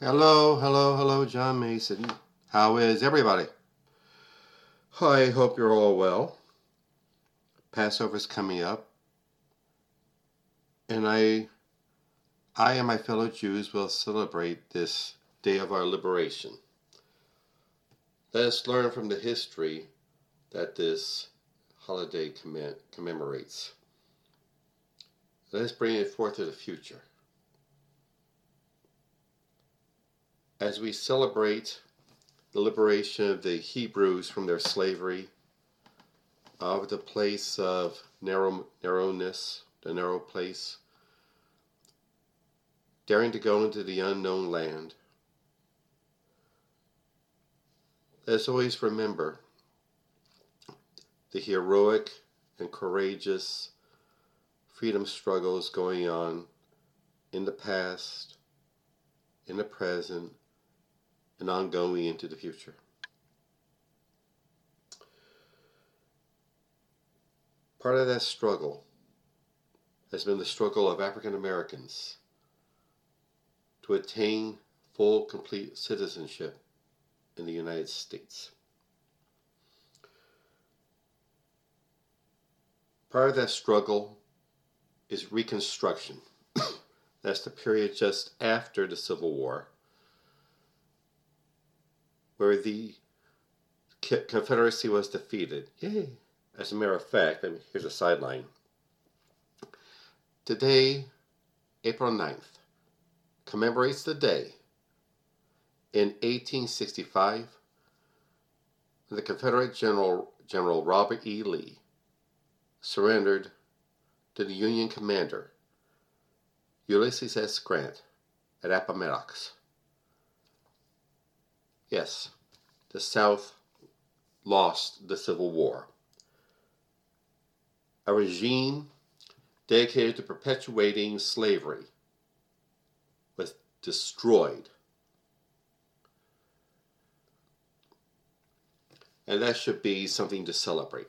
Hello, hello, hello, John Mason. How is everybody? I hope you're all well. Passover's coming up, and I, I and my fellow Jews will celebrate this day of our liberation. Let us learn from the history that this holiday commem- commemorates. Let us bring it forth to the future. As we celebrate the liberation of the Hebrews from their slavery, of the place of narrow, narrowness, the narrow place, daring to go into the unknown land. Let's always remember the heroic and courageous freedom struggles going on in the past, in the present, and ongoing into the future. Part of that struggle has been the struggle of African Americans to attain full, complete citizenship in the United States. Part of that struggle is Reconstruction. That's the period just after the Civil War where the Confederacy was defeated. Yay! As a matter of fact, mean, here's a sideline. Today, April 9th, commemorates the day in 1865 the Confederate General, General Robert E. Lee surrendered to the Union commander Ulysses S. Grant at Appomattox. Yes, the South lost the Civil War. A regime dedicated to perpetuating slavery was destroyed. And that should be something to celebrate.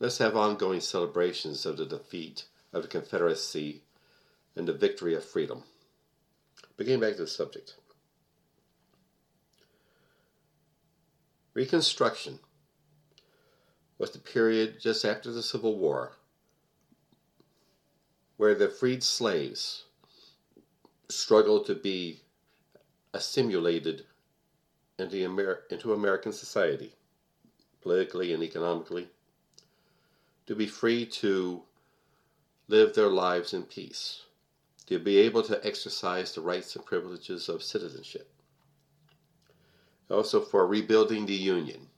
Let's have ongoing celebrations of the defeat of the Confederacy and the victory of freedom. But getting back to the subject. Reconstruction was the period just after the Civil War where the freed slaves struggled to be assimilated into, Amer- into American society, politically and economically, to be free to live their lives in peace, to be able to exercise the rights and privileges of citizenship also for rebuilding the Union,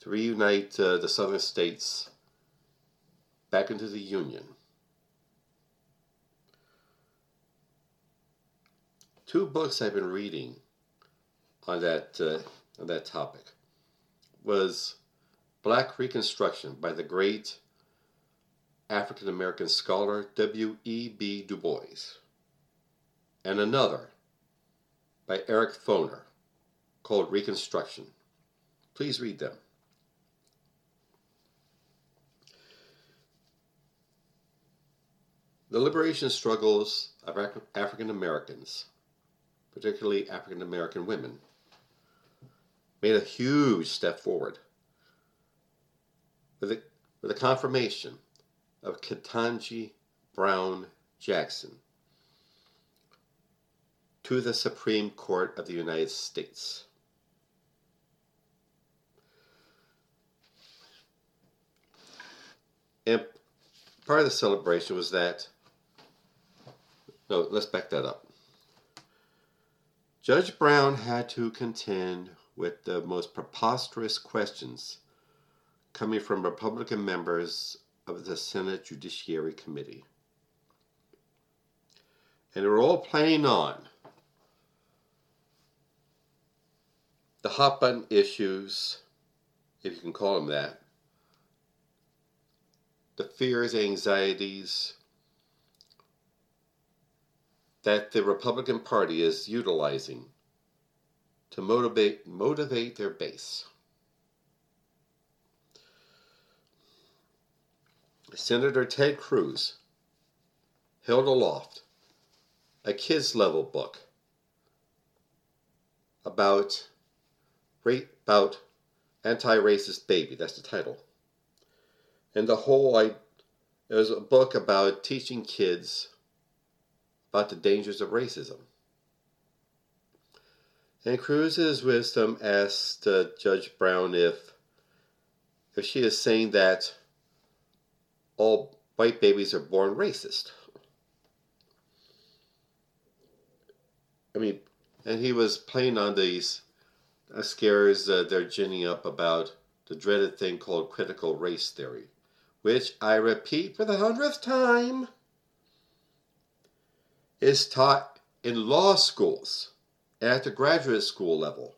to reunite uh, the southern states back into the Union. Two books I've been reading on that uh, on that topic was Black Reconstruction by the great African American scholar W. E. B. Du Bois, and another by Eric Foner called Reconstruction. Please read them. The liberation struggles of African Americans, particularly African American women, made a huge step forward with the, with the confirmation of Ketanji Brown Jackson to the Supreme Court of the United States. And part of the celebration was that, no, let's back that up. Judge Brown had to contend with the most preposterous questions coming from Republican members of the Senate Judiciary Committee. And they were all playing on the hot button issues, if you can call them that, the fears, anxieties that the Republican Party is utilizing to motivate motivate their base. Senator Ted Cruz held aloft a kids level book about about anti-racist baby. That's the title. And the whole I it was a book about teaching kids about the dangers of racism. And Cruz's wisdom asked uh, Judge Brown if if she is saying that all white babies are born racist. I mean, and he was playing on these uh, scares uh, they're ginning up about the dreaded thing called critical race theory, which I repeat for the hundredth time is taught in law schools at the graduate school level.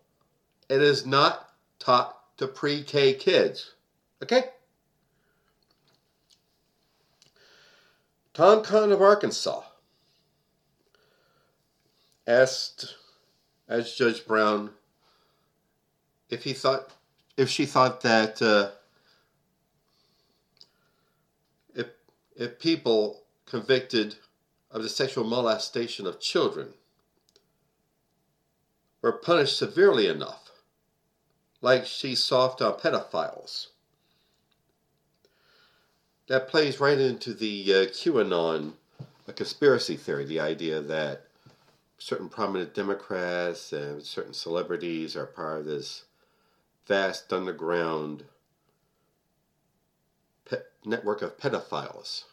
It is not taught to pre K kids. Okay? Tom Cotton of Arkansas asked, as Judge Brown, if he thought, if she thought that uh, if if people convicted of the sexual molestation of children were punished severely enough, like she's soft on pedophiles that plays right into the uh, QAnon a conspiracy theory, the idea that certain prominent Democrats and certain celebrities are part of this vast underground pe- network of pedophiles.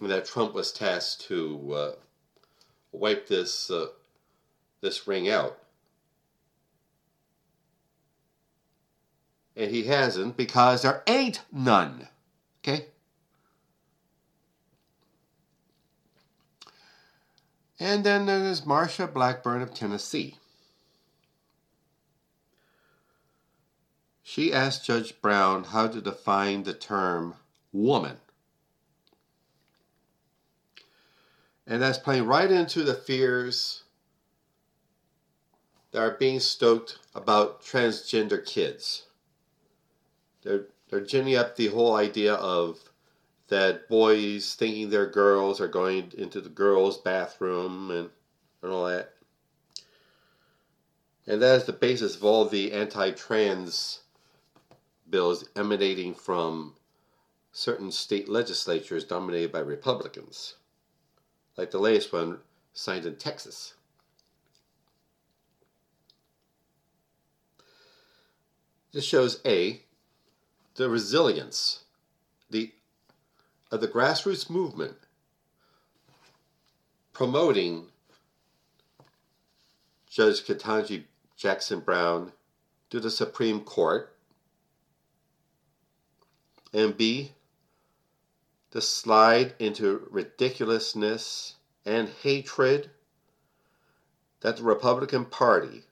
And that Trump was tasked to uh, wipe this uh, this ring out. And he hasn't because there ain't none. Okay? And then there's Marsha Blackburn of Tennessee. She asked Judge Brown how to define the term woman. And that's playing right into the fears that are being stoked about transgender kids. They're they're ginning up the whole idea of that boys thinking they're girls are going into the girls' bathroom and, and all that. And that is the basis of all the anti trans bills emanating from certain state legislatures dominated by Republicans, like the latest one signed in Texas. This shows A, the resilience the, of the grassroots movement promoting Judge Ketanji Jackson Brown to the Supreme Court, and B, the slide into ridiculousness and hatred that the Republican Party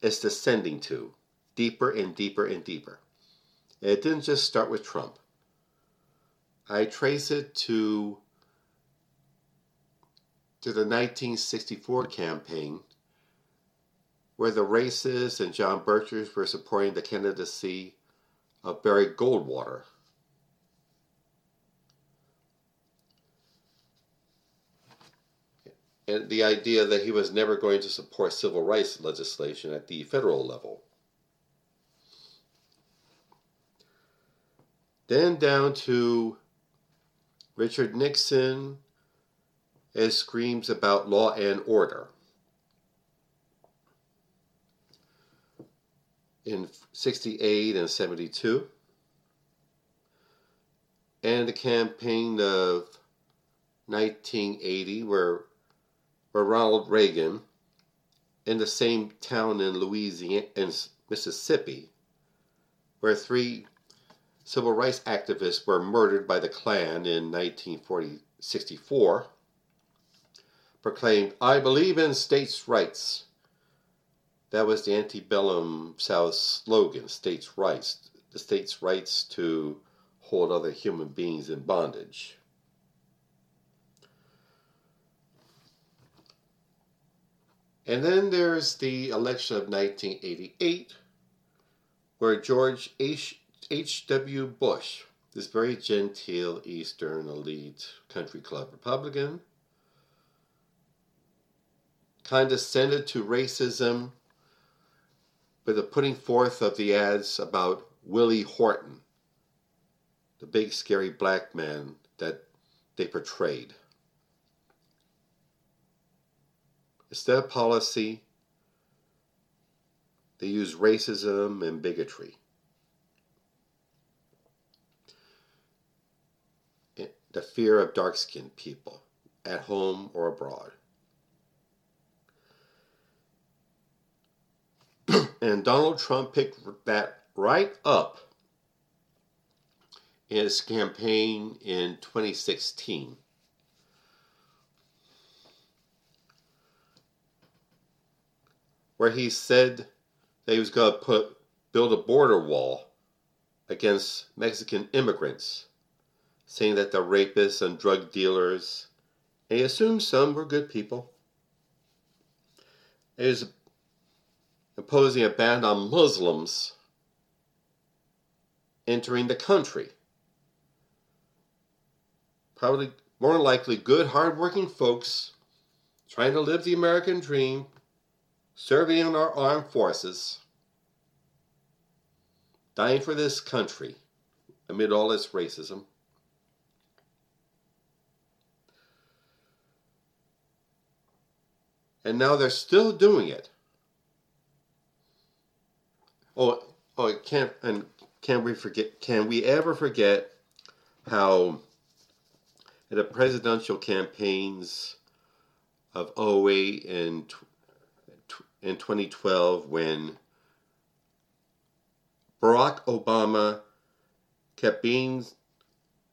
is descending to deeper and deeper and deeper. It didn't just start with Trump. I trace it to to the 1964 campaign where the racists and John Birchers were supporting the candidacy of Barry Goldwater. And the idea that he was never going to support civil rights legislation at the federal level. Then down to Richard Nixon as screams about law and order. In 68 and 72. And the campaign of 1980, where, where Ronald Reagan, in the same town in Louisiana, Mississippi, where three civil rights activists were murdered by the Klan in 1964, proclaimed, I believe in states' rights. That was the antebellum South slogan, states' rights, the states' rights to hold other human beings in bondage. And then there's the election of 1988, where George H. H.W. Bush, this very genteel Eastern elite country club Republican, condescended to racism with the putting forth of the ads about Willie Horton, the big scary black man that they portrayed. Instead of policy, they use racism and bigotry. The fear of dark skinned people, at home or abroad. And Donald Trump picked that right up in his campaign in 2016. Where he said that he was going to put build a border wall against Mexican immigrants, saying that they're rapists and drug dealers, and he assumed some were good people. He was imposing a ban on Muslims entering the country. Probably more likely good, hardworking folks trying to live the American dream, serving in our armed forces, dying for this country amid all its racism. And now they're still doing it. Oh, oh, can't and can we forget? Can we ever forget how the presidential campaigns of 08 and in 2012 when Barack Obama kept being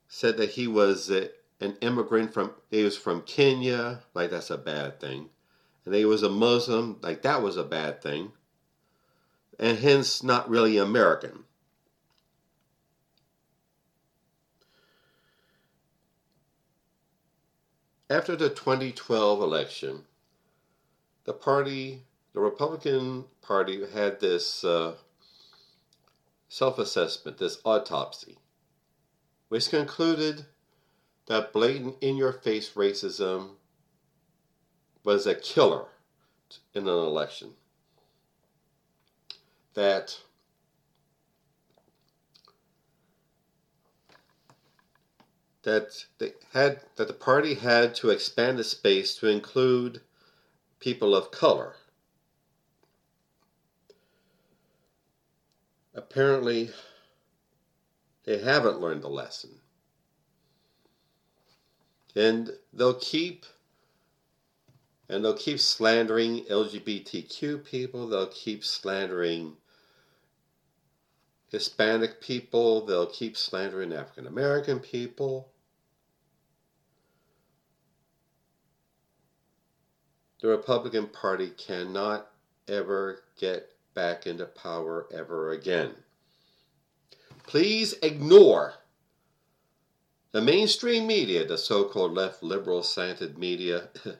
said that he was a, an immigrant from he was from Kenya, like that's a bad thing, and he was a Muslim, like that was a bad thing and hence not really American. After the 2012 election, the party, the Republican Party, had this uh, self assessment, this autopsy, which concluded that blatant in your face racism was a killer in an election that that they had that the party had to expand the space to include people of color. Apparently, they haven't learned the lesson. And they'll keep and they'll keep slandering LGBTQ people, they'll keep slandering Hispanic people, they'll keep slandering African American people. The Republican Party cannot ever get back into power ever again. Please ignore the mainstream media, the so called left liberal slanted media.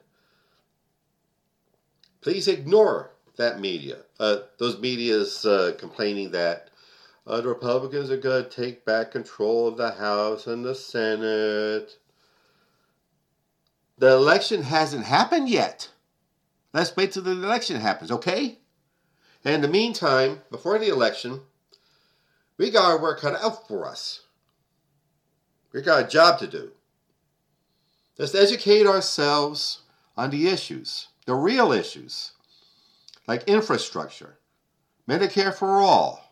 Please ignore that media. Uh, those media's uh, complaining that uh, the Republicans are going to take back control of the House and the Senate. The election hasn't happened yet. Let's wait till the election happens, okay? And in the meantime, before the election, we got our work cut out for us. We got a job to do. Let's educate ourselves on the issues, the real issues, like infrastructure, Medicare for all,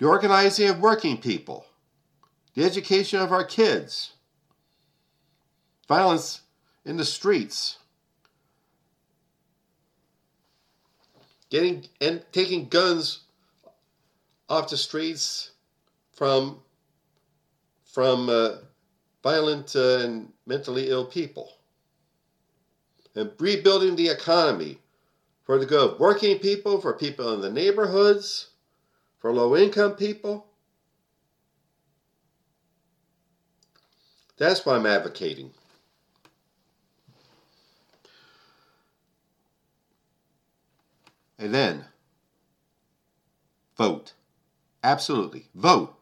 the organizing of working people, the education of our kids, violence in the streets, getting and taking guns off the streets from from uh, violent uh, and mentally ill people, and rebuilding the economy for the good. Of working people, for people in the neighborhoods for low income people. That's why I'm advocating. And then, vote. Absolutely. Vote.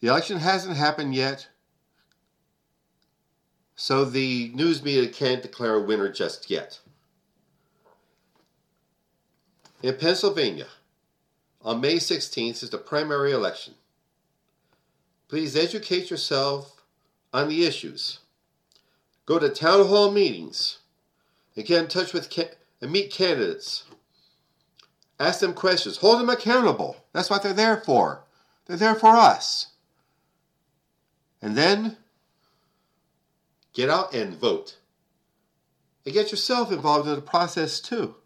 The election hasn't happened yet. So the news media can't declare a winner just yet. In Pennsylvania, on May 16th is the primary election. Please educate yourself on the issues. Go to town hall meetings and get in touch with ca- and meet candidates. Ask them questions. Hold them accountable. That's what they're there for. They're there for us. And then get out and vote. And get yourself involved in the process too.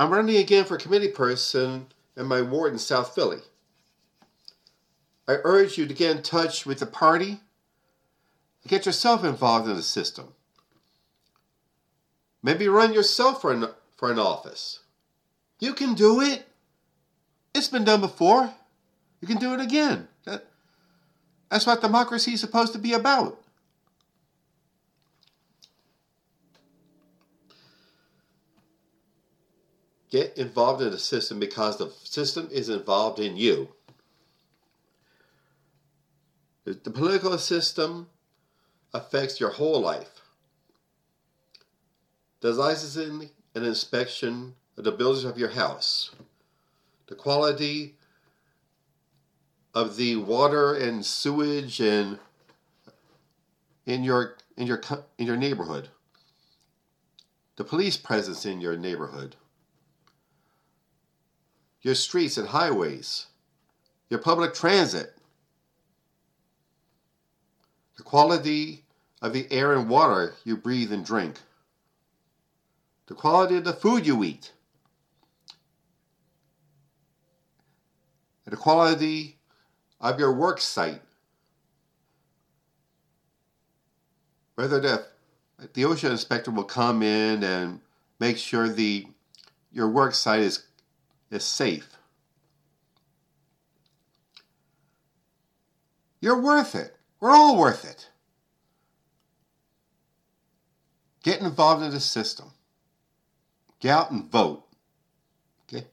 I'm running again for committee person in my ward in South Philly. I urge you to get in touch with the party and get yourself involved in the system. Maybe run yourself for an, for an office. You can do it. It's been done before. You can do it again. That, that's what democracy is supposed to be about. Get involved in the system because the system is involved in you. The political system affects your whole life. The licensing and inspection of the buildings of your house, the quality of the water and sewage and in your in your in your neighborhood, the police presence in your neighborhood, your streets and highways, your public transit, the quality of the air and water you breathe and drink, the quality of the food you eat, and the quality of your work site, whether the, the OSHA inspector will come in and make sure the your work site is, is safe. You're worth it. We're all worth it. Get involved in the system. Get out and vote. Okay?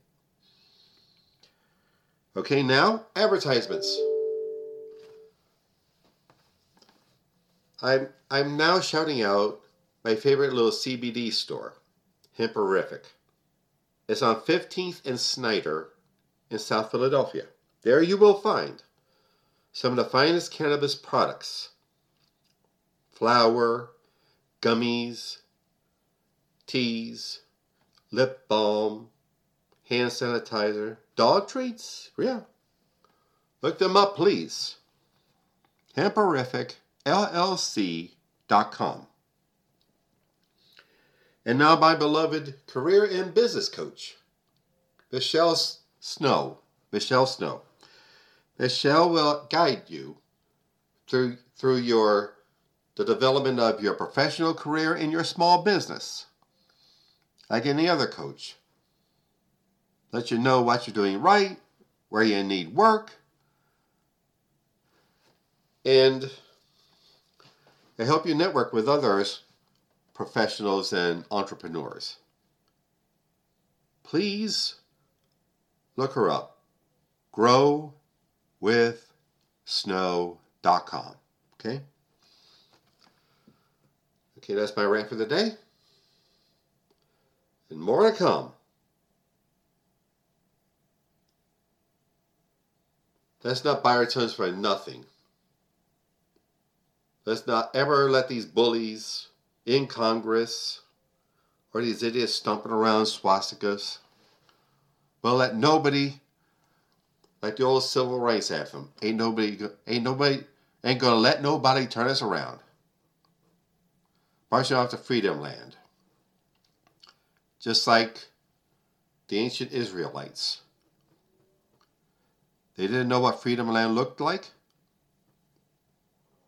Okay, now advertisements. I'm I'm now shouting out my favorite little CBD store, Hemperific. It's on 15th and Snyder in South Philadelphia. There you will find some of the finest cannabis products flower, gummies, teas, lip balm, hand sanitizer, dog treats. Yeah. Look them up, please. HemperificLLC.com. And now, my beloved career and business coach, Michelle Snow. Michelle Snow. Michelle will guide you through through your the development of your professional career in your small business. Like any other coach. Let you know what you're doing right, where you need work, and I help you network with others, professionals and entrepreneurs. Please look her up. Grow with snow.com. Okay? Okay, that's my rant for the day. And more to come. Let's not buy our for nothing. Let's not ever let these bullies in Congress or these idiots stomping around swastikas. Well, let nobody like the old civil rights anthem. Ain't nobody, ain't nobody, ain't gonna let nobody turn us around. Marching off to freedom land. Just like the ancient Israelites. They didn't know what freedom land looked like,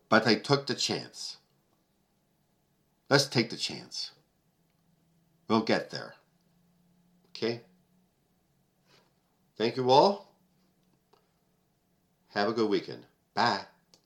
but they took the chance. Let's take the chance. We'll get there. Okay? Thank you all. Have a good weekend. Bye.